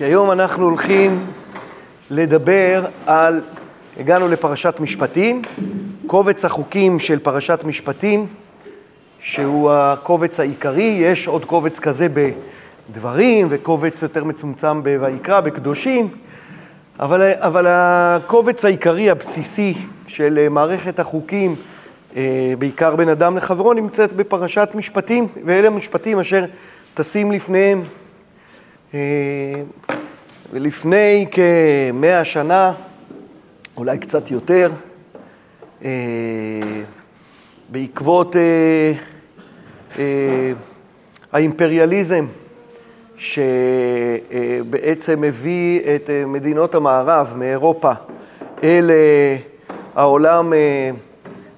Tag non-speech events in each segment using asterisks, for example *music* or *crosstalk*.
כי היום אנחנו הולכים לדבר על, הגענו לפרשת משפטים, קובץ החוקים של פרשת משפטים, שהוא הקובץ העיקרי, יש עוד קובץ כזה בדברים וקובץ יותר מצומצם בויקרא, בקדושים, אבל, אבל הקובץ העיקרי, הבסיסי של מערכת החוקים, אה, בעיקר בין אדם לחברו, נמצאת בפרשת משפטים, ואלה המשפטים אשר טסים לפניהם. אה, ולפני כמאה שנה, אולי קצת יותר, אה, בעקבות האימפריאליזם שבעצם הביא את מדינות המערב מאירופה אל העולם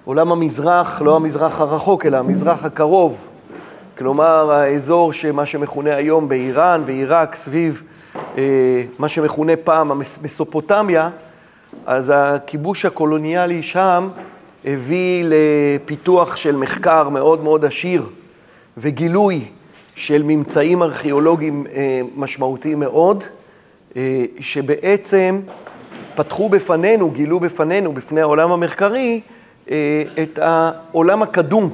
עולם המזרח, לא המזרח הרחוק, אלא המזרח הקרוב, כלומר האזור שמה שמכונה היום באיראן ועיראק סביב אה, מה שמכונה פעם המסופוטמיה, אז הכיבוש הקולוניאלי שם הביא לפיתוח של מחקר מאוד מאוד עשיר וגילוי של ממצאים ארכיאולוגיים אה, משמעותיים מאוד, אה, שבעצם פתחו בפנינו, גילו בפנינו, בפני העולם המחקרי, אה, את העולם הקדום,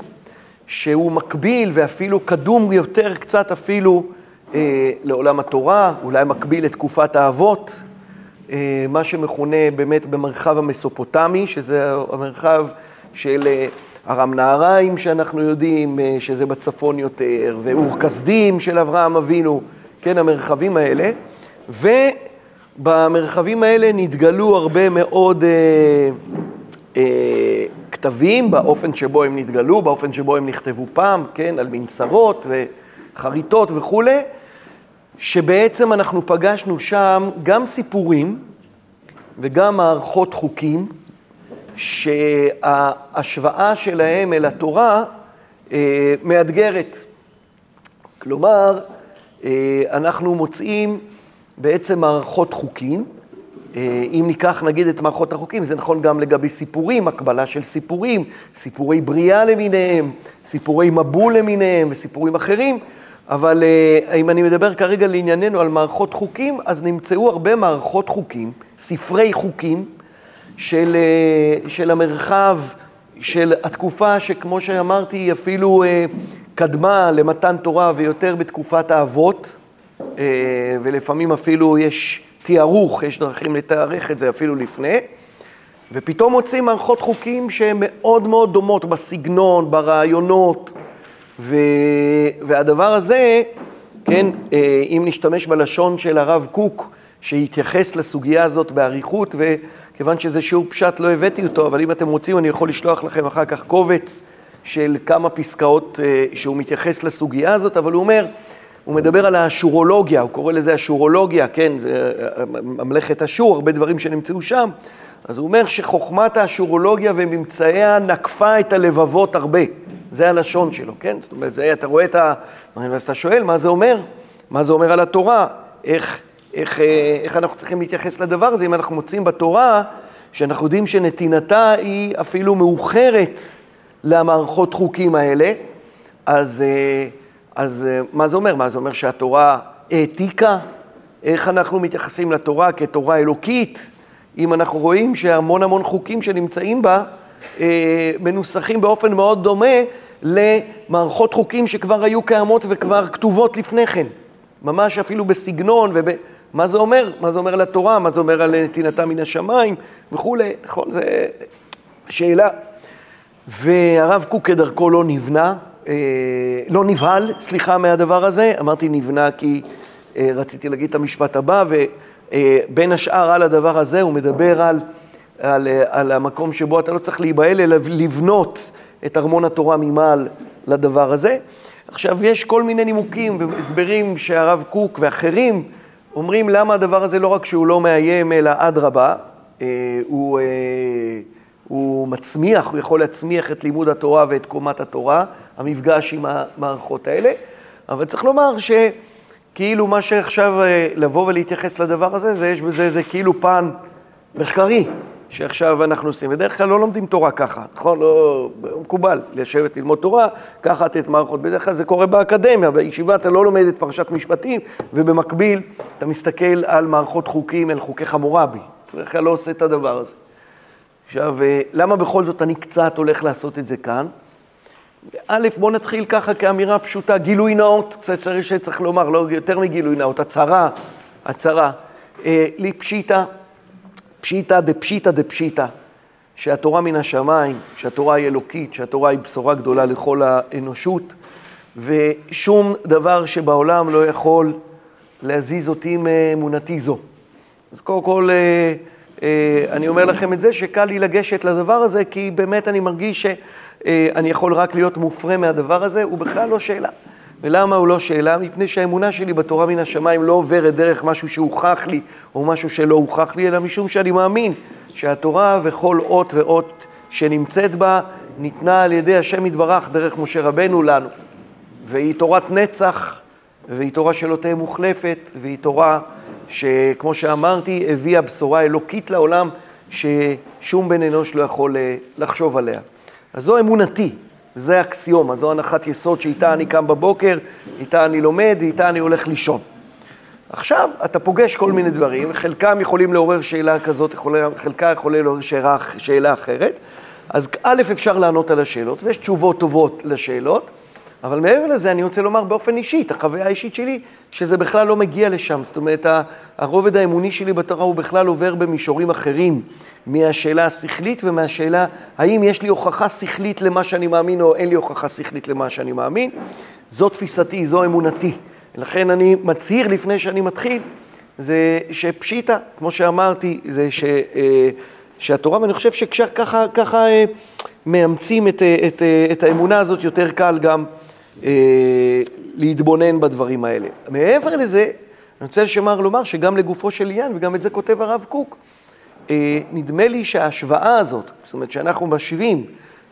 שהוא מקביל ואפילו קדום יותר קצת אפילו אה, לעולם התורה, אולי מקביל לתקופת האבות, אה, מה שמכונה באמת במרחב המסופוטמי, שזה המרחב של ארם נהריים שאנחנו יודעים, שזה בצפון יותר, ואור כסדים של אברהם אבינו, כן, המרחבים האלה. ובמרחבים האלה נתגלו הרבה מאוד אה, אה, כתבים, באופן שבו הם נתגלו, באופן שבו הם נכתבו פעם, כן, על מנסרות וחריטות וכולי, שבעצם אנחנו פגשנו שם גם סיפורים וגם מערכות חוקים, שההשוואה שלהם אל התורה אה, מאתגרת. כלומר, אה, אנחנו מוצאים בעצם מערכות חוקים, אה, אם ניקח נגיד את מערכות החוקים, זה נכון גם לגבי סיפורים, הקבלה של סיפורים, סיפורי בריאה למיניהם, סיפורי מבול למיניהם וסיפורים אחרים, אבל אה, אם אני מדבר כרגע לענייננו על מערכות חוקים, אז נמצאו הרבה מערכות חוקים, ספרי חוקים של, אה, של המרחב, של התקופה שכמו שאמרתי, היא אפילו קדמה למתן תורה ויותר בתקופת האבות, ולפעמים אפילו יש... תיארוך, יש דרכים לתארך את זה אפילו לפני, ופתאום מוצאים מערכות חוקים שהן מאוד מאוד דומות בסגנון, ברעיונות, ו... והדבר הזה, כן, אה, אם נשתמש בלשון של הרב קוק, שהתייחס לסוגיה הזאת באריכות, וכיוון שזה שיעור פשט לא הבאתי אותו, אבל אם אתם רוצים אני יכול לשלוח לכם אחר כך קובץ של כמה פסקאות אה, שהוא מתייחס לסוגיה הזאת, אבל הוא אומר, הוא מדבר על האשורולוגיה, הוא קורא לזה אשורולוגיה, כן, זה ממלכת אשור, הרבה דברים שנמצאו שם. אז הוא אומר שחוכמת האשורולוגיה וממצאיה נקפה את הלבבות הרבה. זה הלשון שלו, כן? זאת אומרת, זה, אתה רואה את ה... אז אתה שואל, מה זה אומר? מה זה אומר על התורה? איך, איך, אה, איך אנחנו צריכים להתייחס לדבר הזה? אם אנחנו מוצאים בתורה שאנחנו יודעים שנתינתה היא אפילו מאוחרת למערכות חוקים האלה, אז... אז אה, מה זה אומר? מה זה אומר שהתורה העתיקה? איך אנחנו מתייחסים לתורה כתורה אלוקית, אם אנחנו רואים שהמון המון חוקים שנמצאים בה אה, מנוסחים באופן מאוד דומה למערכות חוקים שכבר היו קיימות וכבר כתובות לפני כן. ממש אפילו בסגנון וב... מה זה אומר? מה זה אומר על התורה? מה זה אומר על נתינתה מן השמיים וכולי? נכון, זו שאלה. והרב קוק כדרכו לא נבנה, לא נבהל, סליחה, מהדבר הזה. אמרתי נבנה כי אה, רציתי להגיד את המשפט הבא, ובין השאר על הדבר הזה הוא מדבר על, על, על המקום שבו אתה לא צריך להיבהל, אלא לבנות את ארמון התורה ממעל לדבר הזה. עכשיו, יש כל מיני נימוקים והסברים שהרב קוק ואחרים אומרים למה הדבר הזה לא רק שהוא לא מאיים, אלא אדרבה, אה, הוא... הוא מצמיח, הוא יכול להצמיח את לימוד התורה ואת קומת התורה, המפגש עם המערכות האלה. אבל צריך לומר שכאילו מה שעכשיו אה, לבוא ולהתייחס לדבר הזה, זה יש בזה איזה כאילו פן מחקרי, שעכשיו אנחנו עושים. בדרך כלל לא לומדים תורה ככה, נכון? לא מקובל לשבת ללמוד תורה, ככה את מערכות. בדרך כלל זה קורה באקדמיה, בישיבה אתה לא לומד את פרשת משפטים, ובמקביל אתה מסתכל על מערכות חוקים, אל חוקי חמורבי. בדרך כלל לא עושה את הדבר הזה. עכשיו, אה, למה בכל זאת אני קצת הולך לעשות את זה כאן? א', בואו נתחיל ככה כאמירה פשוטה, גילוי נאות, קצת צריך שצריך לומר, לא יותר מגילוי נאות, הצהרה, הצהרה. אה, לי פשיטא, פשיטא דפשיטא דפשיטא, שהתורה מן השמיים, שהתורה היא אלוקית, שהתורה היא בשורה גדולה לכל האנושות, ושום דבר שבעולם לא יכול להזיז אותי מאמונתי זו. אז קודם כל, אה, אה, אני אומר לכם את זה, שקל לי לגשת לדבר הזה, כי באמת אני מרגיש שאני יכול רק להיות מופרה מהדבר הזה, הוא בכלל לא שאלה. ולמה הוא לא שאלה? מפני שהאמונה שלי בתורה מן השמיים לא עוברת דרך משהו שהוכח לי, או משהו שלא הוכח לי, אלא משום שאני מאמין שהתורה וכל אות ואות שנמצאת בה, ניתנה על ידי השם יתברך דרך משה רבנו לנו. והיא תורת נצח, והיא תורה שלא תהיה מוחלפת, והיא תורה שכמו שאמרתי, הביאה בשורה אלוקית לעולם ששום בן אנוש לא יכול אה, לחשוב עליה. אז זו אמונתי, זה אקסיומה, זו הנחת יסוד שאיתה אני קם בבוקר, איתה אני לומד, איתה אני הולך לישון. עכשיו, אתה פוגש כל מיני דברים, חלקם יכולים לעורר שאלה כזאת, חלקם יכולים לעורר שאלה, שאלה אחרת. אז א', אפשר לענות על השאלות, ויש תשובות טובות לשאלות. אבל מעבר לזה, אני רוצה לומר באופן אישי, את החוויה האישית שלי, שזה בכלל לא מגיע לשם. זאת אומרת, הרובד האמוני שלי בתורה הוא בכלל עובר במישורים אחרים מהשאלה השכלית ומהשאלה האם יש לי הוכחה שכלית למה שאני מאמין או אין לי הוכחה שכלית למה שאני מאמין. זו תפיסתי, זו אמונתי. לכן אני מצהיר לפני שאני מתחיל, זה שפשיטא, כמו שאמרתי, זה ש... אה, שהתורה, ואני חושב שככה ככה, אה, מאמצים את, את, את האמונה הזאת, יותר קל גם אה, להתבונן בדברים האלה. מעבר לזה, אני רוצה לשמר לומר שגם לגופו של עניין, וגם את זה כותב הרב קוק, אה, נדמה לי שההשוואה הזאת, זאת אומרת שאנחנו משווים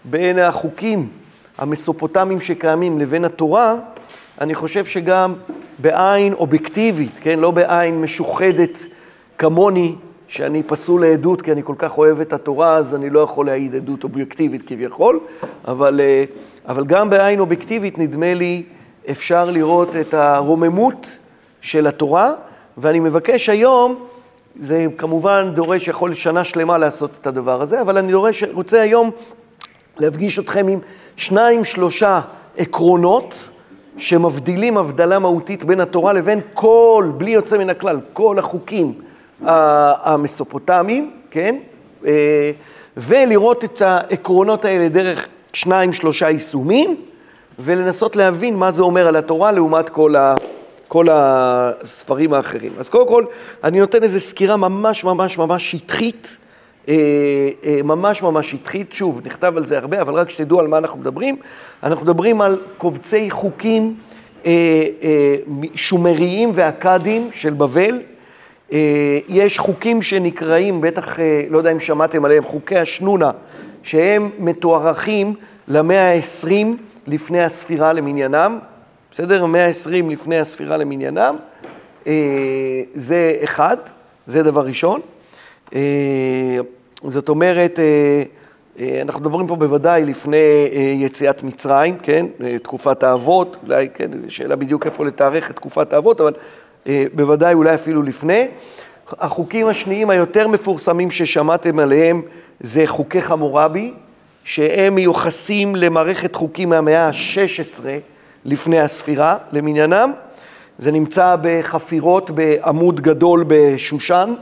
בין החוקים המסופוטמיים שקיימים לבין התורה, אני חושב שגם בעין אובייקטיבית, כן, לא בעין משוחדת כמוני, שאני פסול לעדות כי אני כל כך אוהב את התורה, אז אני לא יכול להעיד עדות אובייקטיבית כביכול, אבל אה, אבל גם בעין אובייקטיבית, נדמה לי, אפשר לראות את הרוממות של התורה, ואני מבקש היום, זה כמובן דורש, יכול שנה שלמה לעשות את הדבר הזה, אבל אני דורש, רוצה היום להפגיש אתכם עם שניים, שלושה עקרונות שמבדילים הבדלה מהותית בין התורה לבין כל, בלי יוצא מן הכלל, כל החוקים המסופוטמיים, כן? אה, ולראות את העקרונות האלה דרך שניים, שלושה יישומים, ולנסות להבין מה זה אומר על התורה לעומת כל, ה, כל הספרים האחרים. אז קודם כל, אני נותן איזו סקירה ממש ממש ממש שטחית, אה, אה, ממש ממש שטחית, שוב, נכתב על זה הרבה, אבל רק שתדעו על מה אנחנו מדברים. אנחנו מדברים על קובצי חוקים אה, שומריים ואכדיים של בבל. יש חוקים שנקראים, בטח, לא יודע אם שמעתם עליהם, חוקי השנונה. שהם מתוארכים למאה ה-20 לפני הספירה למניינם, בסדר? המאה ה-20 לפני הספירה למניינם, אה, זה אחד, זה דבר ראשון. אה, זאת אומרת, אה, אנחנו מדברים פה בוודאי לפני יציאת מצרים, כן? תקופת האבות, אולי, כן, שאלה בדיוק איפה לתארך את תקופת האבות, אבל בוודאי אולי אפילו לפני. החוקים השניים היותר מפורסמים ששמעתם עליהם זה חוקי חמורבי, שהם מיוחסים למערכת חוקים מהמאה ה-16 לפני הספירה, למניינם. זה נמצא בחפירות בעמוד גדול בשושן,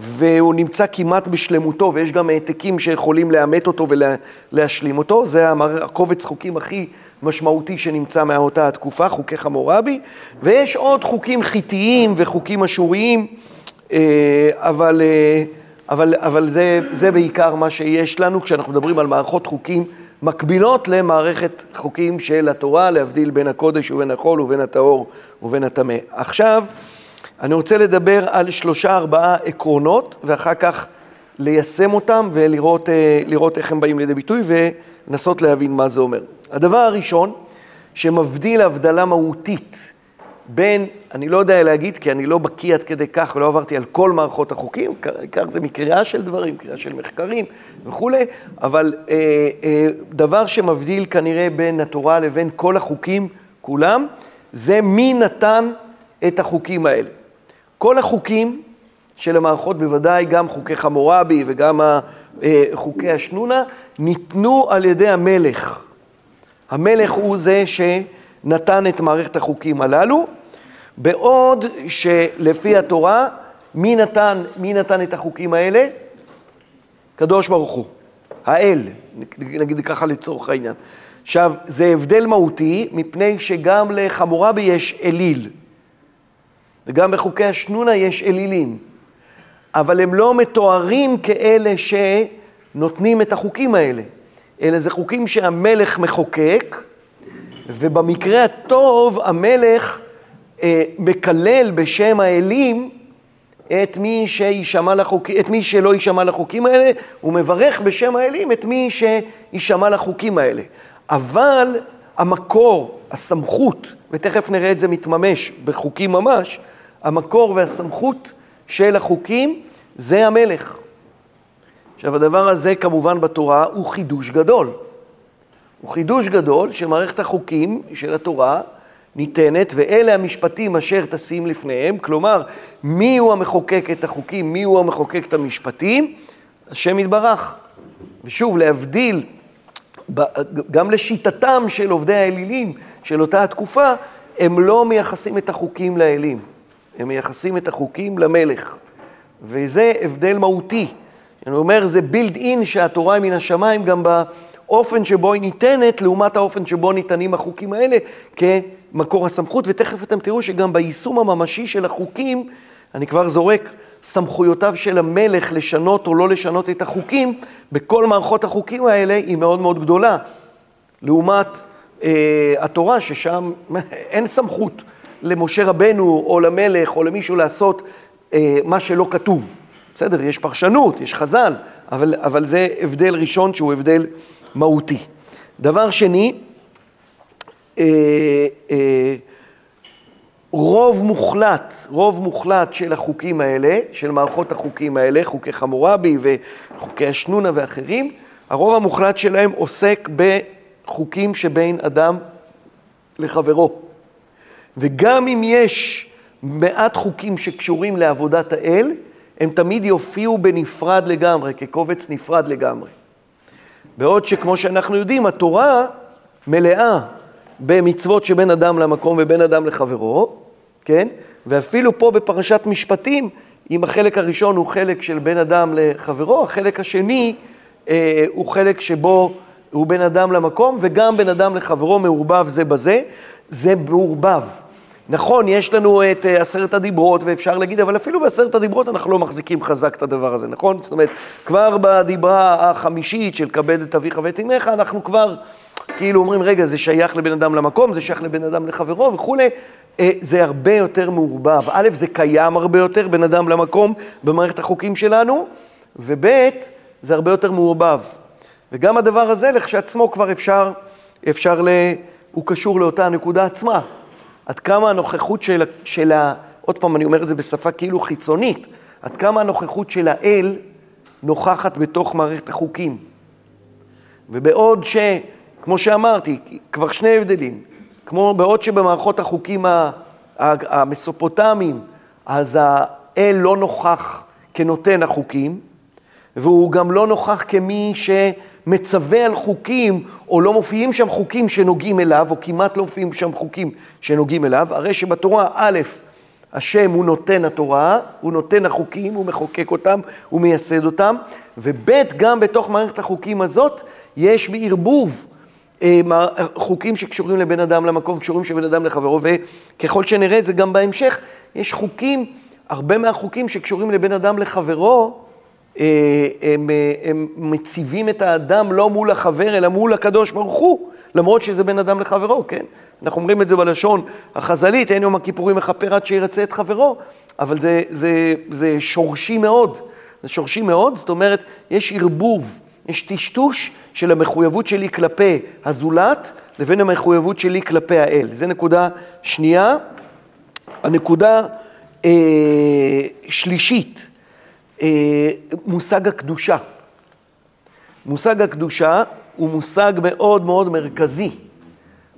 והוא נמצא כמעט בשלמותו, ויש גם העתקים שיכולים לאמת אותו ולהשלים אותו. זה הקובץ חוקים הכי משמעותי שנמצא מאותה התקופה, חוקי חמורבי. ויש עוד חוקים חיתיים וחוקים אשוריים, אה, אבל... אבל, אבל זה, זה בעיקר מה שיש לנו כשאנחנו מדברים על מערכות חוקים מקבילות למערכת חוקים של התורה, להבדיל בין הקודש ובין החול ובין הטהור ובין הטמא. עכשיו, אני רוצה לדבר על שלושה ארבעה עקרונות, ואחר כך ליישם אותם ולראות אה, איך הם באים לידי ביטוי ולנסות להבין מה זה אומר. הדבר הראשון, שמבדיל הבדלה מהותית בין, אני לא יודע להגיד, כי אני לא בקיא עד כדי כך, ולא עברתי על כל מערכות החוקים, כך זה מקריאה של דברים, קריאה של מחקרים וכולי, אבל אה, אה, דבר שמבדיל כנראה בין התורה לבין כל החוקים כולם, זה מי נתן את החוקים האלה. כל החוקים של המערכות, בוודאי גם חוקי חמורבי וגם אה, חוקי השנונה, ניתנו על ידי המלך. המלך הוא זה שנתן את מערכת החוקים הללו, בעוד שלפי התורה, מי נתן, מי נתן את החוקים האלה? קדוש ברוך הוא, האל, נגיד ככה לצורך העניין. עכשיו, זה הבדל מהותי, מפני שגם לחמורבי יש אליל, וגם בחוקי השנונה יש אלילים, אבל הם לא מתוארים כאלה שנותנים את החוקים האלה, אלא זה חוקים שהמלך מחוקק, ובמקרה הטוב המלך מקלל בשם האלים את מי, לחוק, את מי שלא יישמע לחוקים האלה, הוא מברך בשם האלים את מי שיישמע לחוקים האלה. אבל המקור, הסמכות, ותכף נראה את זה מתממש בחוקים ממש, המקור והסמכות של החוקים זה המלך. עכשיו, הדבר הזה כמובן בתורה הוא חידוש גדול. הוא חידוש גדול שמערכת החוקים של התורה ניתנת, ואלה המשפטים אשר תשים לפניהם, כלומר, מי הוא המחוקק את החוקים, מי הוא המחוקק את המשפטים? השם יתברך. ושוב, להבדיל, גם לשיטתם של עובדי האלילים של אותה התקופה, הם לא מייחסים את החוקים לאלים, הם מייחסים את החוקים למלך. וזה הבדל מהותי. אני אומר, זה בילד אין שהתורה היא מן השמיים גם באופן שבו היא ניתנת, לעומת האופן שבו ניתנים החוקים האלה כמקור הסמכות, ותכף אתם תראו שגם ביישום הממשי של החוקים, אני כבר זורק סמכויותיו של המלך לשנות או לא לשנות את החוקים, בכל מערכות החוקים האלה היא מאוד מאוד גדולה. לעומת אה, התורה, ששם *laughs* אין סמכות למשה רבנו או למלך או למישהו לעשות אה, מה שלא כתוב. בסדר, יש פרשנות, יש חז"ל, אבל, אבל זה הבדל ראשון שהוא הבדל מהותי. דבר שני, אה, אה, רוב מוחלט, רוב מוחלט של החוקים האלה, של מערכות החוקים האלה, חוקי חמורבי וחוקי השנונה ואחרים, הרוב המוחלט שלהם עוסק בחוקים שבין אדם לחברו. וגם אם יש מעט חוקים שקשורים לעבודת האל, הם תמיד יופיעו בנפרד לגמרי, כקובץ נפרד לגמרי. בעוד שכמו שאנחנו יודעים, התורה מלאה במצוות שבין אדם למקום ובין אדם לחברו, כן? ואפילו פה בפרשת משפטים, אם החלק הראשון הוא חלק של בין אדם לחברו, החלק השני אה, הוא חלק שבו הוא בין אדם למקום, וגם בין אדם לחברו מעורבב זה בזה, זה מעורבב. נכון, יש לנו את uh, עשרת הדיברות, ואפשר להגיד, אבל אפילו בעשרת הדיברות אנחנו לא מחזיקים חזק את הדבר הזה, נכון? זאת אומרת, כבר בדיברה החמישית של כבד את אביך ואת אמך, אנחנו כבר כאילו אומרים, רגע, זה שייך לבן אדם למקום, זה שייך לבן אדם לחברו וכולי. Uh, זה הרבה יותר מעורבב. א', זה קיים הרבה יותר, בן אדם למקום, במערכת החוקים שלנו, וב', זה הרבה יותר מעורבב. וגם הדבר הזה, לכשעצמו כבר אפשר, אפשר ל... הוא קשור לאותה הנקודה עצמה. עד כמה הנוכחות של, של ה... עוד פעם, אני אומר את זה בשפה כאילו חיצונית, עד כמה הנוכחות של האל נוכחת בתוך מערכת החוקים. ובעוד ש, כמו שאמרתי, כבר שני הבדלים, כמו בעוד שבמערכות החוקים המסופוטמיים, אז האל לא נוכח כנותן החוקים, והוא גם לא נוכח כמי ש... מצווה על חוקים, או לא מופיעים שם חוקים שנוגעים אליו, או כמעט לא מופיעים שם חוקים שנוגעים אליו, הרי שבתורה, א', השם הוא נותן התורה, הוא נותן החוקים, הוא מחוקק אותם, הוא מייסד אותם, וב', גם בתוך מערכת החוקים הזאת, יש בערבוב אה, חוקים שקשורים לבן אדם למקום, קשורים של בן אדם לחברו, וככל שנראה את זה גם בהמשך, יש חוקים, הרבה מהחוקים שקשורים לבן אדם לחברו, הם, אה, הם מציבים את האדם לא מול החבר, אלא מול הקדוש ברוך הוא, למרות שזה בין אדם לחברו, כן? אנחנו אומרים את זה בלשון החז"לית, אין יום הכיפורים מכפר עד שירצה את חברו, אבל זה, זה, זה שורשי מאוד. זה שורשי מאוד, זאת אומרת, יש ערבוב, יש טשטוש של המחויבות שלי כלפי הזולת, לבין המחויבות שלי כלפי האל. זו נקודה שנייה. הנקודה אה, שלישית, אה, מושג הקדושה. מושג הקדושה הוא מושג מאוד מאוד מרכזי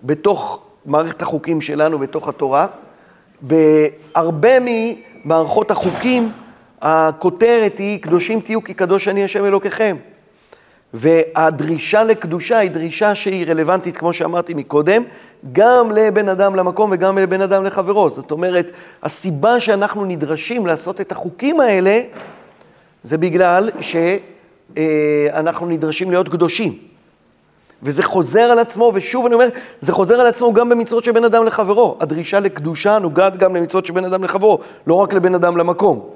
בתוך מערכת החוקים שלנו, בתוך התורה. בהרבה ממערכות החוקים, הכותרת היא, קדושים תהיו כי קדוש אני השם אלוקיכם. והדרישה לקדושה היא דרישה שהיא רלוונטית, כמו שאמרתי מקודם, גם לבן אדם למקום וגם לבן אדם לחברו. זאת אומרת, הסיבה שאנחנו נדרשים לעשות את החוקים האלה, זה בגלל שאנחנו נדרשים להיות קדושים. וזה חוזר על עצמו, ושוב אני אומר, זה חוזר על עצמו גם במצוות של בן אדם לחברו. הדרישה לקדושה נוגעת גם למצוות של בן אדם לחברו, לא רק לבן אדם למקום.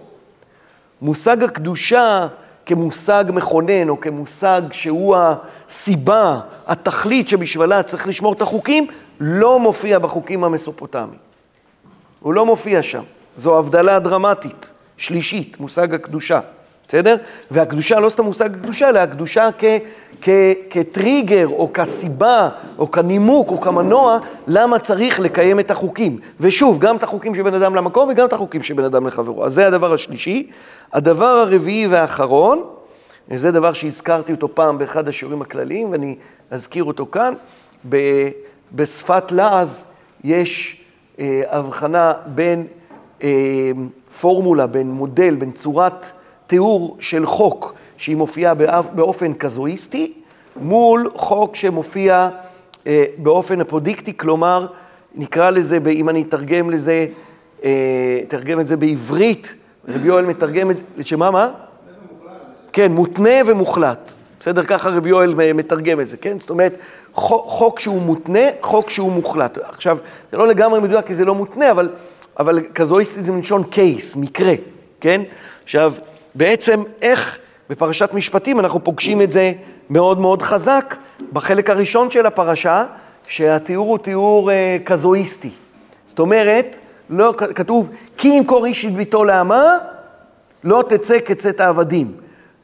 מושג הקדושה כמושג מכונן, או כמושג שהוא הסיבה, התכלית שבשבילה צריך לשמור את החוקים, לא מופיע בחוקים המסופוטמיים. הוא לא מופיע שם. זו הבדלה דרמטית, שלישית, מושג הקדושה. בסדר? והקדושה לא סתם מושג הקדושה, אלא הקדושה כ, כ, כטריגר, או כסיבה, או כנימוק, או כמנוע, למה צריך לקיים את החוקים. ושוב, גם את החוקים של בן אדם למקום, וגם את החוקים של בן אדם לחברו. אז זה הדבר השלישי. הדבר הרביעי והאחרון, זה דבר שהזכרתי אותו פעם באחד השיעורים הכלליים, ואני אזכיר אותו כאן. ב, בשפת לעז יש אה, הבחנה בין אה, פורמולה, בין מודל, בין צורת... תיאור של חוק שהיא מופיעה באופן קזואיסטי, מול חוק שמופיע אה, באופן אפודיקטי, כלומר, נקרא לזה, אם אני אתרגם לזה, אה, אתרגם את זה בעברית, רבי יואל מתרגם את זה, שמה, מה? כן, מותנה ומוחלט. בסדר? ככה רבי יואל מתרגם את זה, כן? זאת אומרת, חוק שהוא מותנה, חוק שהוא מוחלט. עכשיו, זה לא לגמרי מדויק כי זה לא מותנה, אבל, אבל קזואיסטי זה מלשון קייס, מקרה, כן? עכשיו, בעצם איך בפרשת משפטים אנחנו פוגשים את זה מאוד מאוד חזק בחלק הראשון של הפרשה, שהתיאור הוא תיאור אה, קזואיסטי. זאת אומרת, לא, כתוב, כי ימכור איש את ביתו לעמה, לא תצא כצאת העבדים.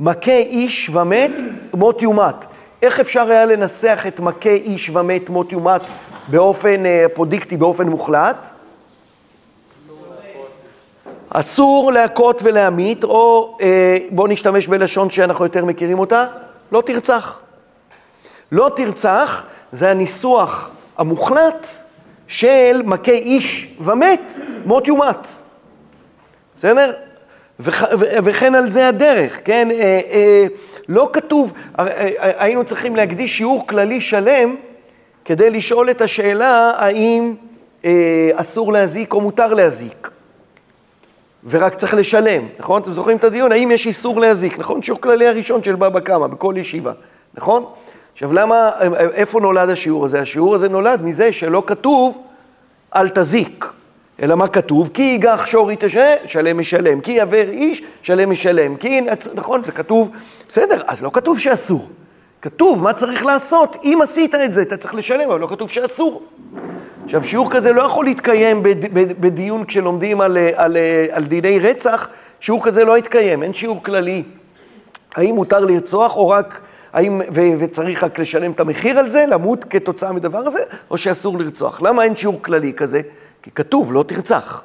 מכה איש ומת, מות יומת. איך אפשר היה לנסח את מכה איש ומת, מות יומת, באופן אה, פודיקטי, באופן מוחלט? אסור להכות ולהמית, או אה, בואו נשתמש בלשון שאנחנו יותר מכירים אותה, לא תרצח. לא תרצח זה הניסוח המוחלט של מכה איש ומת, מות יומת. בסדר? וכ, וכן על זה הדרך, כן? אה, אה, לא כתוב, אה, אה, היינו צריכים להקדיש שיעור כללי שלם כדי לשאול את השאלה האם אה, אסור להזיק או מותר להזיק. ורק צריך לשלם, נכון? אתם זוכרים את הדיון? האם יש איסור להזיק, נכון? שיעור כללי הראשון של בבא קמא, בכל ישיבה, נכון? עכשיו, למה, איפה נולד השיעור הזה? השיעור הזה נולד מזה שלא כתוב אל תזיק, אלא מה כתוב? כי ייגח שור יתשה, שלם משלם, כי יעבר איש, שלם משלם, כי, נכון? זה כתוב, בסדר, אז לא כתוב שאסור. כתוב מה צריך לעשות, אם עשית את זה, אתה צריך לשלם, אבל לא כתוב שאסור. עכשיו, שיעור כזה לא יכול להתקיים בדיון כשלומדים על, על, על דיני רצח, שיעור כזה לא יתקיים, אין שיעור כללי. האם מותר לרצוח או רק, האם, ו, וצריך רק לשלם את המחיר על זה, למות כתוצאה מדבר הזה, או שאסור לרצוח. למה אין שיעור כללי כזה? כי כתוב, לא תרצח.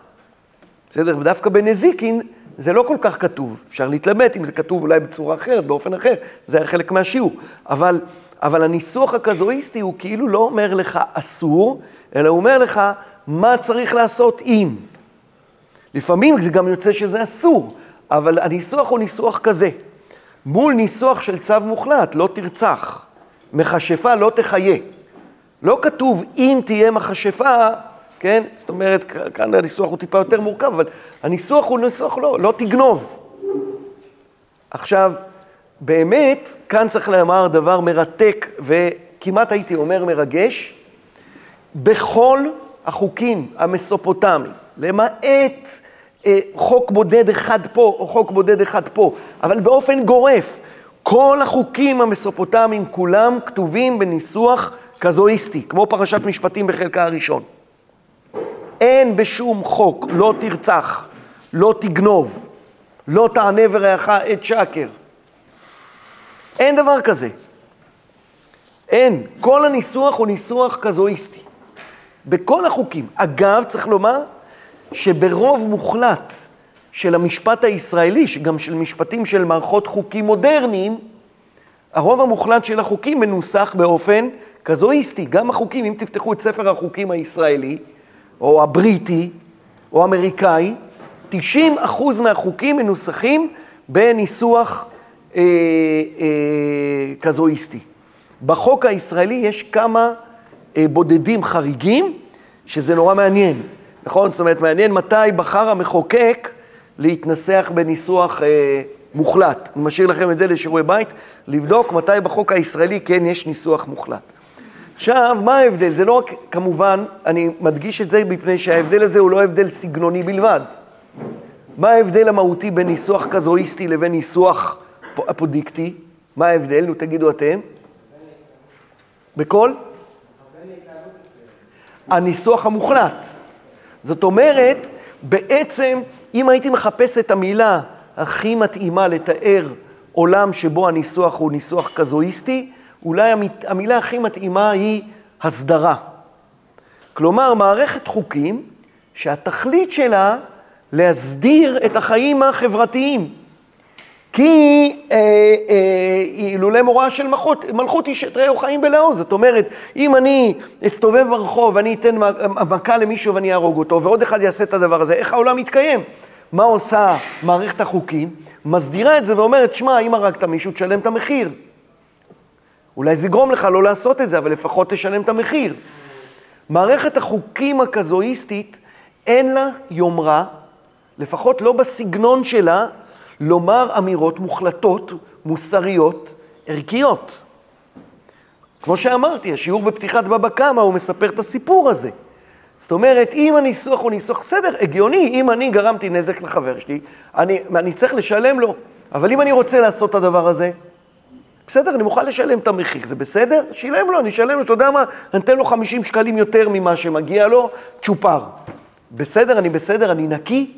בסדר? ודווקא בנזיקין זה לא כל כך כתוב. אפשר להתלבט אם זה כתוב אולי בצורה אחרת, באופן אחר, זה היה חלק מהשיעור. אבל, אבל הניסוח הקזואיסטי הוא כאילו לא אומר לך אסור, אלא הוא אומר לך מה צריך לעשות אם. לפעמים זה גם יוצא שזה אסור, אבל הניסוח הוא ניסוח כזה. מול ניסוח של צו מוחלט, לא תרצח. מכשפה לא תחיה. לא כתוב אם תהיה מכשפה, כן? זאת אומרת, כאן הניסוח הוא טיפה יותר מורכב, אבל הניסוח הוא ניסוח לא, לא תגנוב. עכשיו, באמת, כאן צריך לומר דבר מרתק וכמעט הייתי אומר מרגש. בכל החוקים המסופוטמיים, למעט אה, חוק בודד אחד פה או חוק בודד אחד פה, אבל באופן גורף, כל החוקים המסופוטמיים כולם כתובים בניסוח קזואיסטי, כמו פרשת משפטים בחלקה הראשון. אין בשום חוק לא תרצח, לא תגנוב, לא תענה ורעך את שקר. אין דבר כזה. אין. כל הניסוח הוא ניסוח קזואיסטי. בכל החוקים. אגב, צריך לומר שברוב מוחלט של המשפט הישראלי, גם של משפטים של מערכות חוקים מודרניים, הרוב המוחלט של החוקים מנוסח באופן קזואיסטי. גם החוקים, אם תפתחו את ספר החוקים הישראלי, או הבריטי, או האמריקאי, 90 אחוז מהחוקים מנוסחים בניסוח אה, אה, קזואיסטי. בחוק הישראלי יש כמה אה, בודדים חריגים, שזה נורא מעניין, נכון? זאת אומרת, מעניין מתי בחר המחוקק להתנסח בניסוח אה, מוחלט. אני משאיר לכם את זה לשיעורי בית, לבדוק מתי בחוק הישראלי כן יש ניסוח מוחלט. עכשיו, מה ההבדל? זה לא רק, כמובן, אני מדגיש את זה מפני שההבדל הזה הוא לא הבדל סגנוני בלבד. מה ההבדל המהותי בין ניסוח קזואיסטי לבין ניסוח אפודיקטי? מה ההבדל? נו, תגידו אתם. בכל? הניסוח המוחלט. זאת אומרת, בעצם, אם הייתי מחפש את המילה הכי מתאימה לתאר עולם שבו הניסוח הוא ניסוח קזואיסטי, אולי המילה הכי מתאימה היא הסדרה. כלומר, מערכת חוקים שהתכלית שלה להסדיר את החיים החברתיים. כי אה, אה, אילולא מוראה של מלכות, מלכות איש את רעהו חיים בלעו. זאת אומרת, אם אני אסתובב ברחוב ואני אתן מכה למישהו ואני אהרוג אותו, ועוד אחד יעשה את הדבר הזה, איך העולם יתקיים? מה עושה מערכת החוקים? מסדירה את זה ואומרת, שמע, אם הרגת מישהו, תשלם את המחיר. אולי זה יגרום לך לא לעשות את זה, אבל לפחות תשלם את המחיר. מערכת החוקים הקזואיסטית, אין לה יומרה, לפחות לא בסגנון שלה, לומר אמירות מוחלטות, מוסריות, ערכיות. כמו שאמרתי, השיעור בפתיחת בבא קמא, הוא מספר את הסיפור הזה. זאת אומרת, אם הניסוח הוא ניסוח, בסדר, הגיוני, אם אני גרמתי נזק לחבר שלי, אני, אני צריך לשלם לו, אבל אם אני רוצה לעשות את הדבר הזה, בסדר, אני מוכן לשלם את המחיר, זה בסדר? שילם לו, אני אשלם לו, אתה יודע מה? אני אתן לו 50 שקלים יותר ממה שמגיע לו, צ'ופר. בסדר, אני בסדר, אני נקי?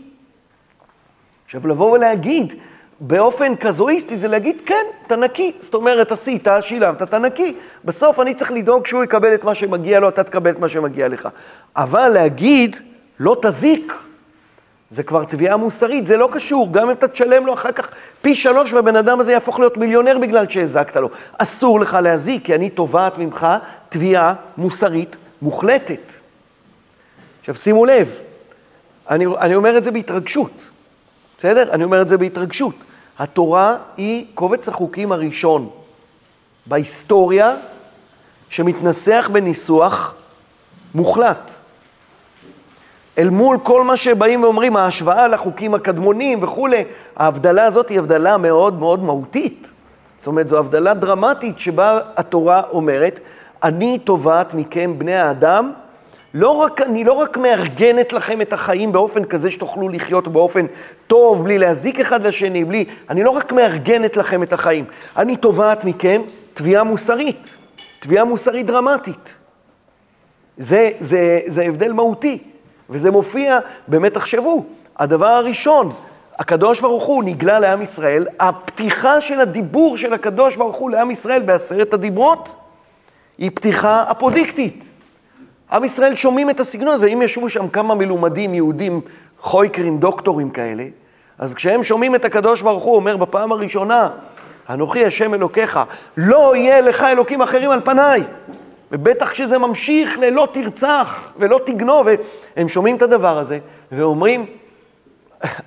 עכשיו, לבוא ולהגיד, באופן קזואיסטי זה להגיד, כן, אתה נקי. זאת אומרת, עשית, שילמת, אתה נקי. בסוף אני צריך לדאוג שהוא יקבל את מה שמגיע לו, אתה תקבל את מה שמגיע לך. אבל להגיד, לא תזיק, זה כבר תביעה מוסרית, זה לא קשור. גם אם אתה תשלם לו אחר כך פי שלוש והבן אדם הזה יהפוך להיות מיליונר בגלל שהזקת לו. אסור לך להזיק, כי אני תובעת ממך תביעה מוסרית מוחלטת. עכשיו שימו לב, אני, אני אומר את זה בהתרגשות, בסדר? אני אומר את זה בהתרגשות. התורה היא קובץ החוקים הראשון בהיסטוריה שמתנסח בניסוח מוחלט. אל מול כל מה שבאים ואומרים, ההשוואה לחוקים הקדמונים וכולי, ההבדלה הזאת היא הבדלה מאוד מאוד מהותית. זאת אומרת, זו הבדלה דרמטית שבה התורה אומרת, אני תובעת מכם, בני האדם, לא רק, אני לא רק מארגנת לכם את החיים באופן כזה שתוכלו לחיות באופן טוב, בלי להזיק אחד לשני, בלי... אני לא רק מארגנת לכם את החיים, אני תובעת מכם תביעה מוסרית, תביעה מוסרית דרמטית. זה, זה, זה הבדל מהותי, וזה מופיע, באמת תחשבו, הדבר הראשון, הקדוש ברוך הוא נגלה לעם ישראל, הפתיחה של הדיבור של הקדוש ברוך הוא לעם ישראל בעשרת הדיברות, היא פתיחה אפודיקטית. עם ישראל שומעים את הסגנון הזה, אם ישבו שם כמה מלומדים יהודים, חויקרים, דוקטורים כאלה, אז כשהם שומעים את הקדוש ברוך הוא אומר בפעם הראשונה, אנוכי השם אלוקיך, לא יהיה לך אלוקים אחרים על פניי. ובטח כשזה ממשיך ללא תרצח ולא תגנוב, הם שומעים את הדבר הזה ואומרים,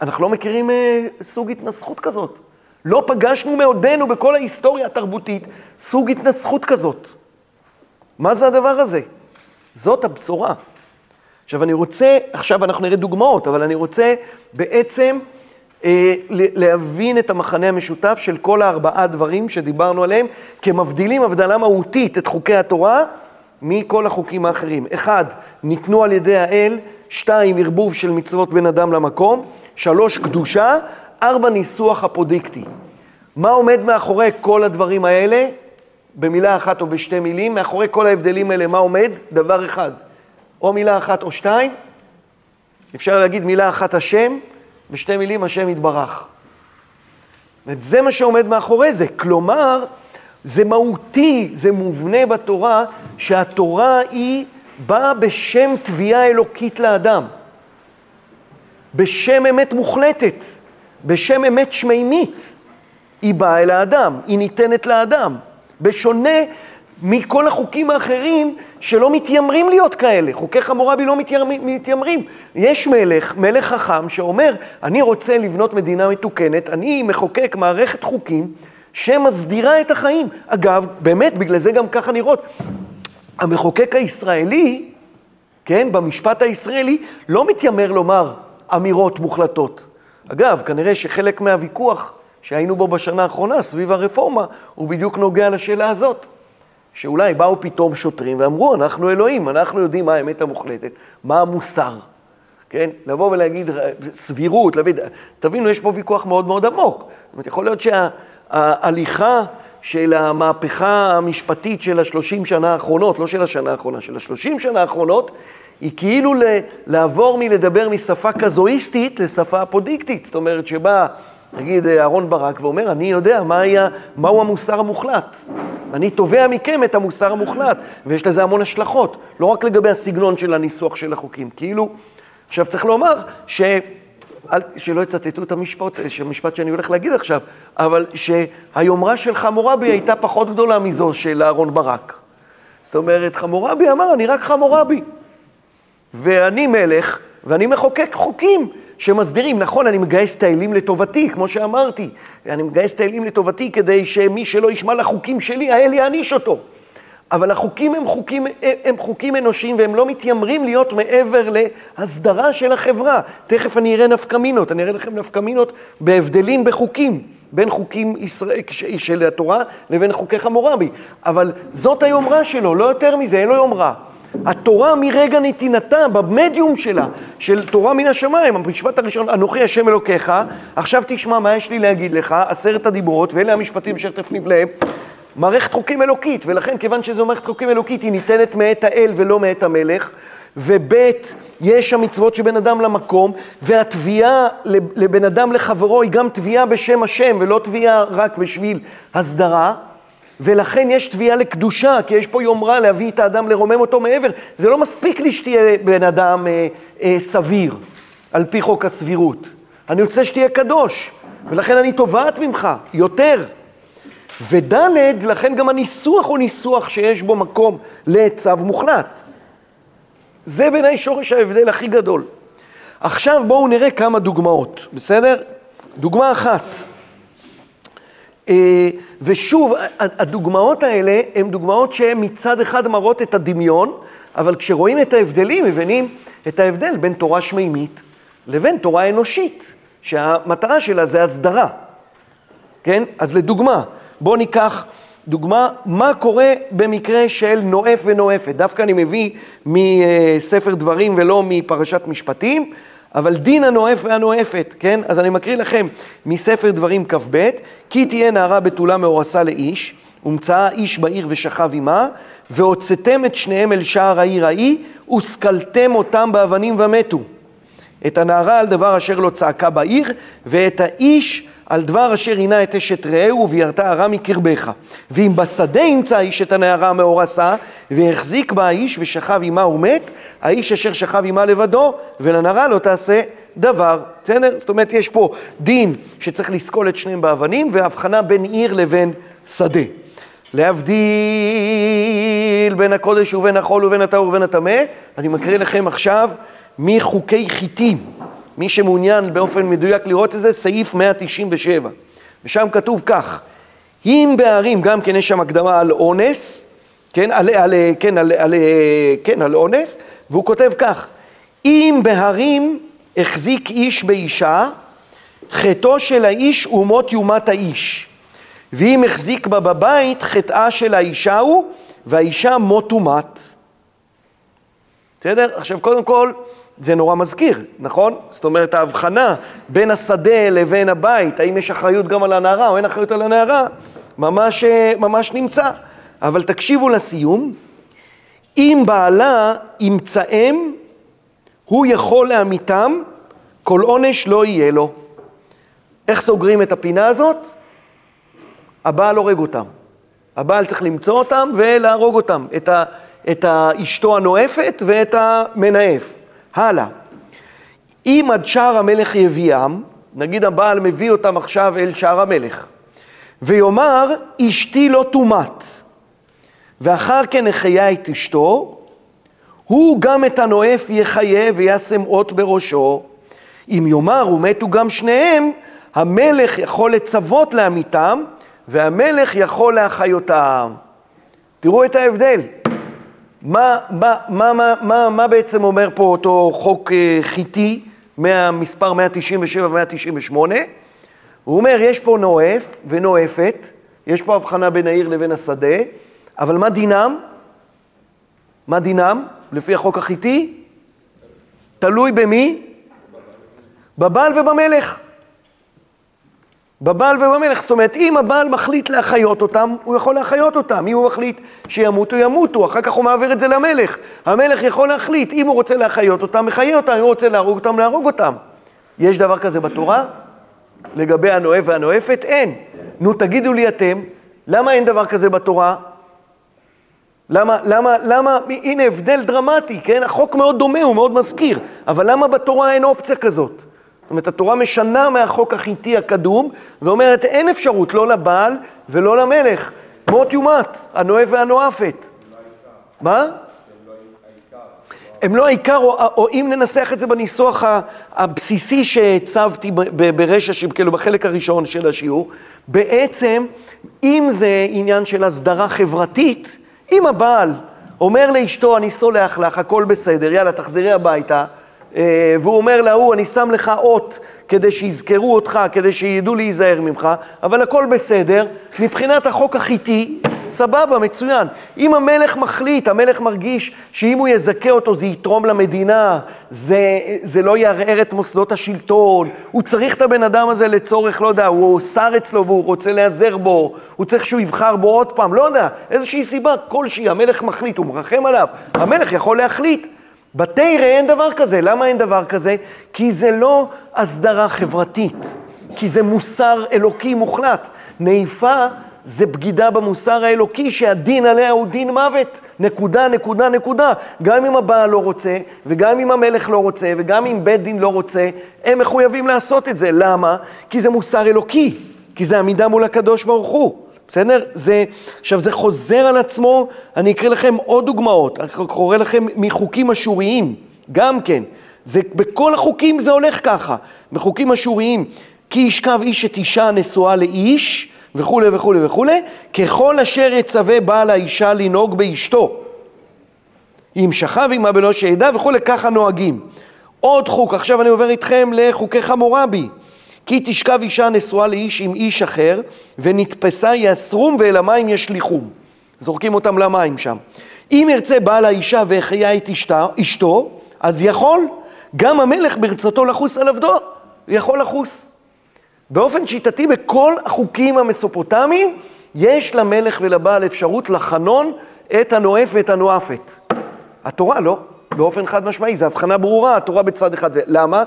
אנחנו לא מכירים אה, סוג התנסחות כזאת. לא פגשנו מעודנו בכל ההיסטוריה התרבותית סוג התנסחות כזאת. מה זה הדבר הזה? זאת הבשורה. עכשיו אני רוצה, עכשיו אנחנו נראה דוגמאות, אבל אני רוצה בעצם להבין את המחנה המשותף של כל הארבעה דברים שדיברנו עליהם, כמבדילים הבדלה מהותית את חוקי התורה מכל החוקים האחרים. אחד, ניתנו על ידי האל, שתיים, ערבוב של מצוות בין אדם למקום, שלוש, קדושה, ארבע, ניסוח אפודיקטי. מה עומד מאחורי כל הדברים האלה? במילה אחת או בשתי מילים, מאחורי כל ההבדלים האלה, מה עומד? דבר אחד. או מילה אחת או שתיים, אפשר להגיד מילה אחת השם, בשתי מילים השם יתברך. זה מה שעומד מאחורי זה. כלומר, זה מהותי, זה מובנה בתורה, שהתורה היא באה בשם תביעה אלוקית לאדם. בשם אמת מוחלטת, בשם אמת שמימית, היא באה אל האדם, היא ניתנת לאדם. בשונה מכל החוקים האחרים שלא מתיימרים להיות כאלה. חוקי חמורבי לא מתיימרים. יש מלך, מלך חכם, שאומר, אני רוצה לבנות מדינה מתוקנת, אני מחוקק מערכת חוקים שמסדירה את החיים. אגב, באמת, בגלל זה גם ככה נראות. המחוקק הישראלי, כן, במשפט הישראלי, לא מתיימר לומר אמירות מוחלטות. אגב, כנראה שחלק מהוויכוח שהיינו בו בשנה האחרונה סביב הרפורמה, הוא בדיוק נוגע לשאלה הזאת. שאולי באו פתאום שוטרים ואמרו, אנחנו אלוהים, אנחנו יודעים מה האמת המוחלטת, מה המוסר, כן? לבוא ולהגיד סבירות, להביא, תבינו, יש פה ויכוח מאוד מאוד עמוק. זאת אומרת, יכול להיות שההליכה של המהפכה המשפטית של השלושים שנה האחרונות, לא של השנה האחרונה, של השלושים שנה האחרונות, היא כאילו לעבור מלדבר משפה קזואיסטית לשפה פודיקטית, זאת אומרת שבה נגיד אהרון ברק ואומר, אני יודע מה היה, מהו המוסר המוחלט. אני תובע מכם את המוסר המוחלט, ויש לזה המון השלכות, לא רק לגבי הסגנון של הניסוח של החוקים. כאילו, עכשיו צריך לומר ש... אל, שלא יצטטו את המשפט, המשפט שאני הולך להגיד עכשיו, אבל שהיומרה של חמורבי הייתה פחות גדולה מזו של אהרון ברק. זאת אומרת, חמורבי אמר, אני רק חמורבי. ואני מלך, ואני מחוקק חוקים. שמסדירים, נכון, אני מגייס את האלים לטובתי, כמו שאמרתי, אני מגייס את האלים לטובתי כדי שמי שלא ישמע לחוקים שלי, האל יעניש אותו. אבל החוקים הם חוקים, הם חוקים אנושיים והם לא מתיימרים להיות מעבר להסדרה של החברה. תכף אני אראה נפקמינות, אני אראה לכם נפקמינות בהבדלים בחוקים, בין חוקים ישראל, של התורה לבין חוקי חמורבי. אבל זאת היומרה שלו, לא יותר מזה, אין לו יומרה. התורה מרגע נתינתה, במדיום שלה, של תורה מן השמיים, המשפט הראשון, אנוכי השם אלוקיך, עכשיו תשמע מה יש לי להגיד לך, עשרת הדיברות, ואלה המשפטים אשר תפניב להם, מערכת חוקים אלוקית, ולכן כיוון שזו מערכת חוקים אלוקית, היא ניתנת מאת האל ולא מאת המלך, וב' יש המצוות שבין אדם למקום, והתביעה לבן אדם לחברו היא גם תביעה בשם השם, ולא תביעה רק בשביל הסדרה. ולכן יש תביעה לקדושה, כי יש פה יומרה להביא את האדם, לרומם אותו מעבר. זה לא מספיק לי שתהיה בן אדם אה, אה, סביר, על פי חוק הסבירות. אני רוצה שתהיה קדוש, ולכן אני תובעת ממך יותר. וד', לכן גם הניסוח הוא ניסוח שיש בו מקום לצו מוחלט. זה בעיניי שורש ההבדל הכי גדול. עכשיו בואו נראה כמה דוגמאות, בסדר? דוגמה אחת. אה, ושוב, הדוגמאות האלה הן דוגמאות שהן מצד אחד מראות את הדמיון, אבל כשרואים את ההבדלים, מבינים את ההבדל בין תורה שמימית לבין תורה אנושית, שהמטרה שלה זה הסדרה. כן? אז לדוגמה, בואו ניקח דוגמה, מה קורה במקרה של נואף ונואפת. דווקא אני מביא מספר דברים ולא מפרשת משפטים. אבל דין הנואף והנואפת, כן? אז אני מקריא לכם מספר דברים כ"ב, כי תהיה נערה בתולה מאורסה לאיש, ומצאה איש בעיר ושכב עמה, והוצאתם את שניהם אל שער העיר ההיא, וסקלתם אותם באבנים ומתו. את הנערה על דבר אשר לא צעקה בעיר, ואת האיש על דבר אשר עינה את אשת רעהו וביארת הרע מקרבך. ואם בשדה ימצא האיש את הנערה המאורסה, והחזיק בה האיש ושכב עמה ומת, האיש אשר שכב עמה לבדו, ולנערה לא תעשה דבר. בסדר? זאת אומרת, יש פה דין שצריך לסקול את שניהם באבנים, והבחנה בין עיר לבין שדה. להבדיל בין הקודש ובין החול ובין הטהור ובין הטמא, אני מקריא לכם עכשיו מחוקי חיטים. מי שמעוניין באופן מדויק לראות את זה, סעיף 197. ושם כתוב כך, אם בערים, גם כן יש שם הקדמה על אונס, כן, על, על, כן, על, על, כן, על אונס, והוא כותב כך, אם בהרים החזיק איש באישה, חטאו של האיש הוא מות יומת האיש. ואם החזיק בה בבית, חטאה של האישה הוא, והאישה מות ומת. בסדר? עכשיו, קודם כל, זה נורא מזכיר, נכון? זאת אומרת, ההבחנה בין השדה לבין הבית, האם יש אחריות גם על הנערה או אין אחריות על הנערה, ממש, ממש נמצא. אבל תקשיבו לסיום, אם בעלה ימצאם, הוא יכול להמיתם, כל עונש לא יהיה לו. איך סוגרים את הפינה הזאת? הבעל הורג אותם. הבעל צריך למצוא אותם ולהרוג אותם, את, ה, את אשתו הנואפת ואת המנאף. הלאה. אם עד שער המלך יביאם, נגיד הבעל מביא אותם עכשיו אל שער המלך, ויאמר, אשתי לא תומת, ואחר כן החיה את אשתו, הוא גם את הנואף יחיה וישם אות בראשו. אם יאמר ומתו גם שניהם, המלך יכול לצוות להמיתם, והמלך יכול להחיותם. תראו את ההבדל. מה, מה, מה, מה, מה, מה בעצם אומר פה אותו חוק אה, חיטי, מהמספר 197 ו-198? הוא אומר, יש פה נואף ונואפת, יש פה הבחנה בין העיר לבין השדה, אבל מה דינם? מה דינם, לפי החוק החיטי? תלוי במי? בבעל ובמלך. בבעל ובמלך. זאת אומרת, אם הבעל מחליט להחיות אותם, הוא יכול להחיות אותם. אם הוא מחליט שימותו, ימותו. אחר כך הוא מעביר את זה למלך. המלך יכול להחליט, אם הוא רוצה להחיות אותם, מחיה אותם, אם הוא רוצה להרוג אותם, להרוג אותם. יש דבר כזה בתורה? לגבי הנואף והנואפת? אין. נו, תגידו לי אתם, למה אין דבר כזה בתורה? למה, למה, למה, הנה הבדל דרמטי, כן? החוק מאוד דומה, הוא מאוד מזכיר, אבל למה בתורה אין אופציה כזאת? זאת אומרת, התורה משנה מהחוק החיטי הקדום, ואומרת, אין אפשרות לא לבעל ולא למלך. מות יומת, הנואף והנואפת. מה? הם לא העיקר, או, או אם ננסח את זה בניסוח הבסיסי שהצבתי ברשע, כאילו בחלק הראשון של השיעור, בעצם, אם זה עניין של הסדרה חברתית, אם הבעל אומר לאשתו, אני סולח לך, הכל בסדר, יאללה, תחזרי הביתה, והוא אומר להוא, אני שם לך אות כדי שיזכרו אותך, כדי שידעו להיזהר ממך, אבל הכל בסדר, מבחינת החוק החיטי, סבבה, מצוין. אם המלך מחליט, המלך מרגיש שאם הוא יזכה אותו זה יתרום למדינה, זה, זה לא יערער את מוסדות השלטון, הוא צריך את הבן אדם הזה לצורך, לא יודע, הוא שר אצלו והוא רוצה להיעזר בו, הוא צריך שהוא יבחר בו עוד פעם, לא יודע, איזושהי סיבה כלשהי, המלך מחליט, הוא מרחם עליו, המלך יכול להחליט. בתרא אין דבר כזה. למה אין דבר כזה? כי זה לא הסדרה חברתית, כי זה מוסר אלוקי מוחלט. נעיפה זה בגידה במוסר האלוקי שהדין עליה הוא דין מוות. נקודה, נקודה, נקודה. גם אם הבעל לא רוצה, וגם אם המלך לא רוצה, וגם אם בית דין לא רוצה, הם מחויבים לעשות את זה. למה? כי זה מוסר אלוקי, כי זה עמידה מול הקדוש ברוך הוא. בסדר? זה, עכשיו זה חוזר על עצמו, אני אקריא לכם עוד דוגמאות, אני קורא לכם מחוקים אשוריים, גם כן. זה, בכל החוקים זה הולך ככה, בחוקים אשוריים. כי ישכב איש את אישה נשואה לאיש, וכולי וכולי וכולי, ככל אשר יצווה בעל האישה לנהוג באשתו. אם שכב עמה בלא שידע וכולי, ככה נוהגים. עוד חוק, עכשיו אני עובר איתכם לחוקי חמורבי. כי תשכב אישה נשואה לאיש עם איש אחר, ונתפסה יסרום ואל המים ישליכום. זורקים אותם למים שם. אם ירצה בעל האישה והחיה את אשתה, אשתו, אז יכול גם המלך ברצותו לחוס על עבדו, יכול לחוס. באופן שיטתי בכל החוקים המסופוטמיים, יש למלך ולבעל אפשרות לחנון את הנואף ואת הנואפת. התורה לא, באופן חד משמעי, זו הבחנה ברורה, התורה בצד אחד. למה?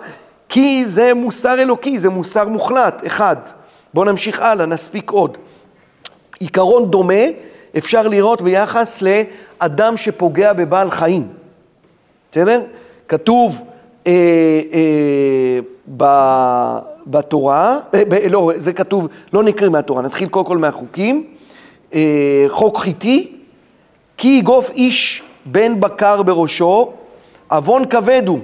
כי זה מוסר אלוקי, זה מוסר מוחלט, אחד. בואו נמשיך הלאה, נספיק עוד. עיקרון דומה אפשר לראות ביחס לאדם שפוגע בבעל חיים. בסדר? כתוב אה, אה, ב, בתורה, אה, ב, לא, זה כתוב, לא נקרא מהתורה, נתחיל קודם כל מהחוקים. אה, חוק חיטי, כי יגוף איש בן בקר בראשו, עוון כבד הוא.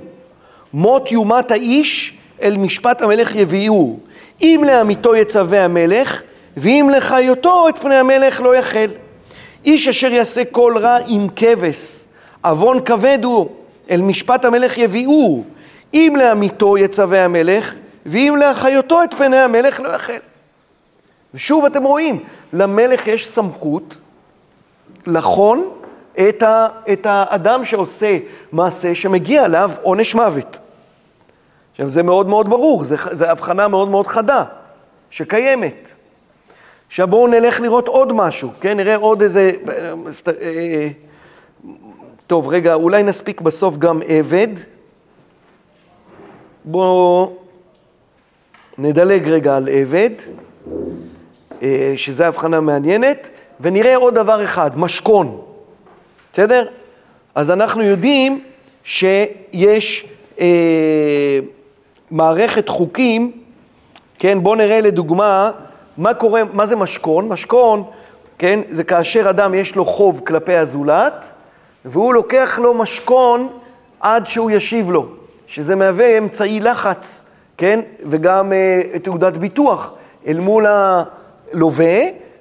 מות יומת האיש אל משפט המלך יביאו. אם לעמיתו יצווה המלך, ואם לחיותו את פני המלך לא יחל. איש אשר יעשה כל רע עם כבש, עוון כבד הוא, אל משפט המלך יביאו. אם לעמיתו יצווה המלך, ואם לאחיותו את פני המלך לא יחל. ושוב אתם רואים, למלך יש סמכות לחון את, ה, את האדם שעושה מעשה שמגיע עליו עונש מוות. עכשיו, זה מאוד מאוד ברור, זו הבחנה מאוד מאוד חדה שקיימת. עכשיו בואו נלך לראות עוד משהו, כן? נראה עוד איזה... אה, טוב, רגע, אולי נספיק בסוף גם עבד. בואו נדלג רגע על עבד, אה, שזו הבחנה מעניינת, ונראה עוד דבר אחד, משכון. בסדר? אז אנחנו יודעים שיש אה, מערכת חוקים, כן, בואו נראה לדוגמה מה קורה, מה זה משכון? משכון, כן, זה כאשר אדם יש לו חוב כלפי הזולת, והוא לוקח לו משכון עד שהוא ישיב לו, שזה מהווה אמצעי לחץ, כן, וגם אה, תעודת ביטוח אל מול הלווה,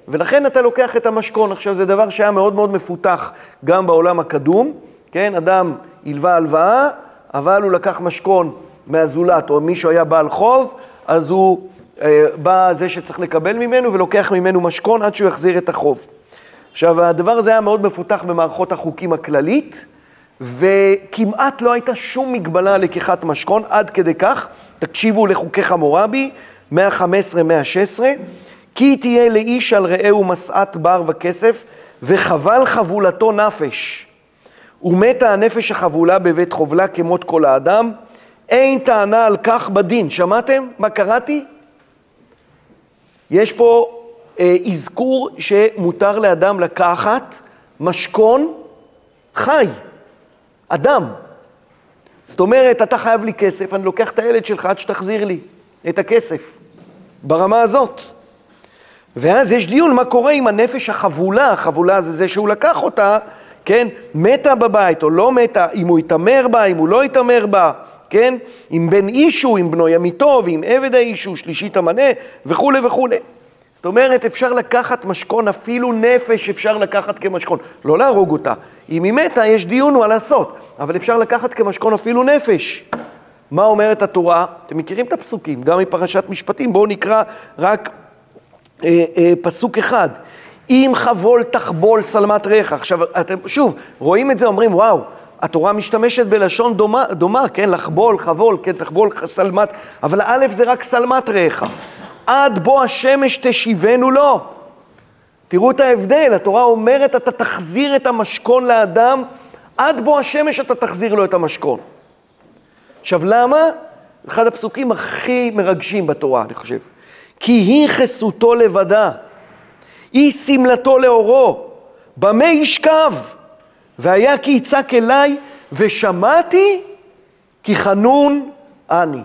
ולכן אתה לוקח את המשכון. עכשיו, זה דבר שהיה מאוד מאוד מפותח גם בעולם הקדום, כן, אדם הלווה הלוואה, אבל הוא לקח משכון מהזולת, או מישהו היה בעל חוב, אז הוא אה, בא זה שצריך לקבל ממנו ולוקח ממנו משכון עד שהוא יחזיר את החוב. עכשיו, הדבר הזה היה מאוד מפותח במערכות החוקים הכללית, וכמעט לא הייתה שום מגבלה על לקיחת משכון, עד כדי כך, תקשיבו לחוקי חמורבי, 115-116, כי תהיה לאיש על רעהו משאת בר וכסף, וחבל חבולתו נפש. ומתה הנפש החבולה בבית חובלה כמות כל האדם, אין טענה על כך בדין. שמעתם מה קראתי? יש פה אה, אזכור שמותר לאדם לקחת משכון חי, אדם. זאת אומרת, אתה חייב לי כסף, אני לוקח את הילד שלך עד שתחזיר לי את הכסף, ברמה הזאת. ואז יש דיון מה קורה עם הנפש החבולה, החבולה זה זה שהוא לקח אותה, כן, מתה בבית או לא מתה, אם הוא התעמר בה, אם הוא לא התעמר בה, כן, אם בן אישו, אם בנו ימיתו, ואם עבד האישו, שלישית המנה, וכולי וכולי. זאת אומרת, אפשר לקחת משכון, אפילו נפש אפשר לקחת כמשכון. לא להרוג אותה. אם היא מתה, יש דיון מה לעשות, אבל אפשר לקחת כמשכון אפילו נפש. מה אומרת התורה? אתם מכירים את הפסוקים, גם מפרשת משפטים, בואו נקרא רק אה, אה, פסוק אחד. אם חבול תחבול שלמת ריח. עכשיו, אתם שוב, רואים את זה, אומרים, וואו, התורה משתמשת בלשון דומה, דומה כן, לחבול, חבול, כן, תחבול, שלמת, אבל א' זה רק שלמת ריח. עד בוא השמש תשיבנו לו. תראו את ההבדל, התורה אומרת, אתה תחזיר את המשכון לאדם, עד בוא השמש אתה תחזיר לו את המשכון. עכשיו, למה? אחד הפסוקים הכי מרגשים בתורה, אני חושב. כי היא חסותו לבדה, היא שמלתו לאורו, במה ישכב? והיה כי יצעק אליי, ושמעתי כי חנון אני.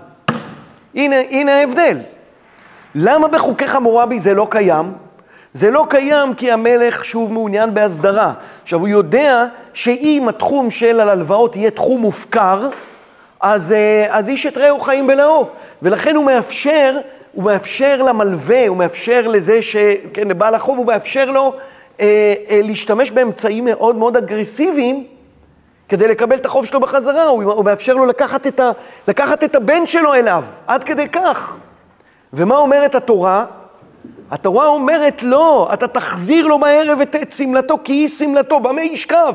הנה, הנה ההבדל. למה בחוקי חמורבי זה לא קיים? זה לא קיים כי המלך שוב מעוניין בהסדרה. עכשיו, הוא יודע שאם התחום של הלוואות יהיה תחום מופקר, אז, אה, אז איש את רעהו חיים בלאו. ולכן הוא מאפשר, הוא מאפשר למלווה, הוא מאפשר לזה ש... כן, לבעל החוב, הוא מאפשר לו להשתמש באמצעים מאוד מאוד אגרסיביים כדי לקבל את החוב שלו בחזרה. הוא, הוא מאפשר לו לקחת את, ה, לקחת את הבן שלו אליו, עד כדי כך. ומה אומרת התורה? התורה אומרת לא, אתה תחזיר לו בערב את שמלתו, כי היא שמלתו, במה ישכב?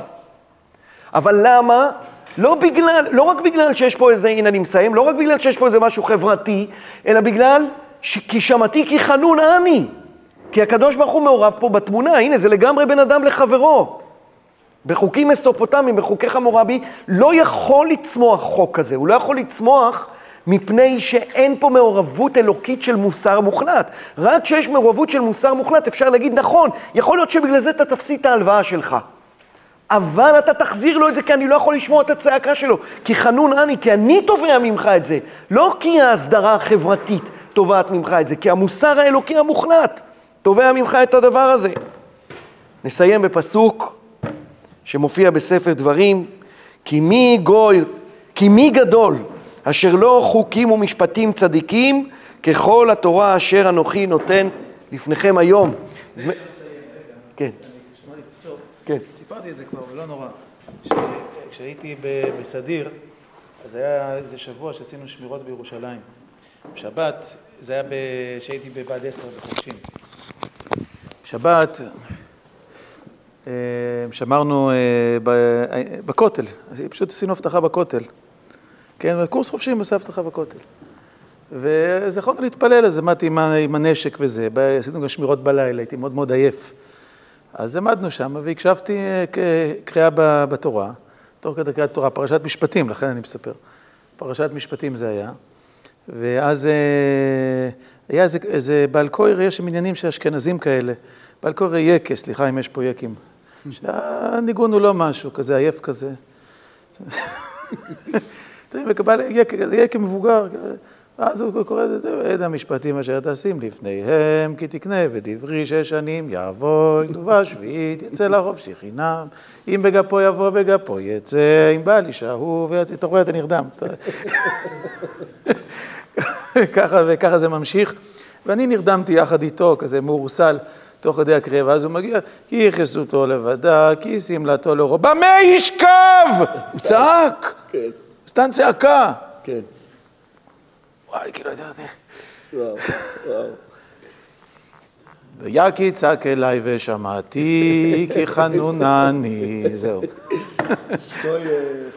אבל למה? לא בגלל, לא רק בגלל שיש פה איזה, הנה אני מסיים, לא רק בגלל שיש פה איזה משהו חברתי, אלא בגלל ש... כי שמעתי כי חנון אני. כי הקדוש ברוך הוא מעורב פה בתמונה, הנה זה לגמרי בין אדם לחברו. בחוקים מסופוטמיים, בחוקי חמורבי, לא יכול לצמוח חוק כזה, הוא לא יכול לצמוח מפני שאין פה מעורבות אלוקית של מוסר מוחלט. רק כשיש מעורבות של מוסר מוחלט אפשר להגיד, נכון, יכול להיות שבגלל זה אתה תפסיד את ההלוואה שלך. אבל אתה תחזיר לו את זה כי אני לא יכול לשמוע את הצעקה שלו. כי חנון אני, כי אני תובע ממך את זה. לא כי ההסדרה החברתית תובעת ממך את זה, כי המוסר האלוקי המוחלט תובע ממך את הדבר הזה. נסיים בפסוק שמופיע בספר דברים, כי מי גוי, כי מי גדול אשר לא חוקים ומשפטים צדיקים, ככל התורה אשר אנוכי נותן לפניכם היום. כן. כן. סיפרתי את זה כבר, אבל לא נורא. כשהייתי בסדיר, אז היה איזה שבוע שעשינו שמירות בירושלים. בשבת, זה היה כשהייתי בבה"ד 10 בחודשים. בשבת אה, שמרנו אה, בכותל, פשוט עשינו הבטחה בכותל. כן, קורס חופשי עושה אבטחה בכותל. ואז יכולנו להתפלל, אז עמדתי עם, הנשק וזה, עשינו גם שמירות בלילה, הייתי מאוד מאוד עייף. אז עמדנו שם והקשבתי אה, קריאה בתורה, תוך כדי קריאת תורה, פרשת משפטים, לכן אני מספר. פרשת משפטים זה היה. ואז אה, היה איזה, איזה בעל קויר, יש עניינים של אשכנזים כאלה. בעל קויר יקה, סליחה אם יש פה יקים. שהניגון הוא לא משהו, כזה עייף כזה. יקה מבוגר, ואז הוא קורא את זה, עד המשפטים אשר תשים לפניהם, כי תקנה ודברי שש שנים יעבור, כתובה שביעית, יצא לחופשי חינם, אם בגפו יבוא בגפו יצא, אם בא לי שהו ויצא, אתה רואה, אתה נרדם. ככה וככה זה ממשיך, ואני נרדמתי יחד איתו, כזה מאורסל. תוך כדי הקריאה, ואז הוא מגיע, כי יכסותו לבדה, כי שמלתו לאורו, במה ישכב? הוא צעק! כן. סתם צעקה. כן. וואי, כאילו, אתה יודע. וואו, וואו. ויקי צעק אליי ושמעתי, כי חנונני, זהו. שטויך.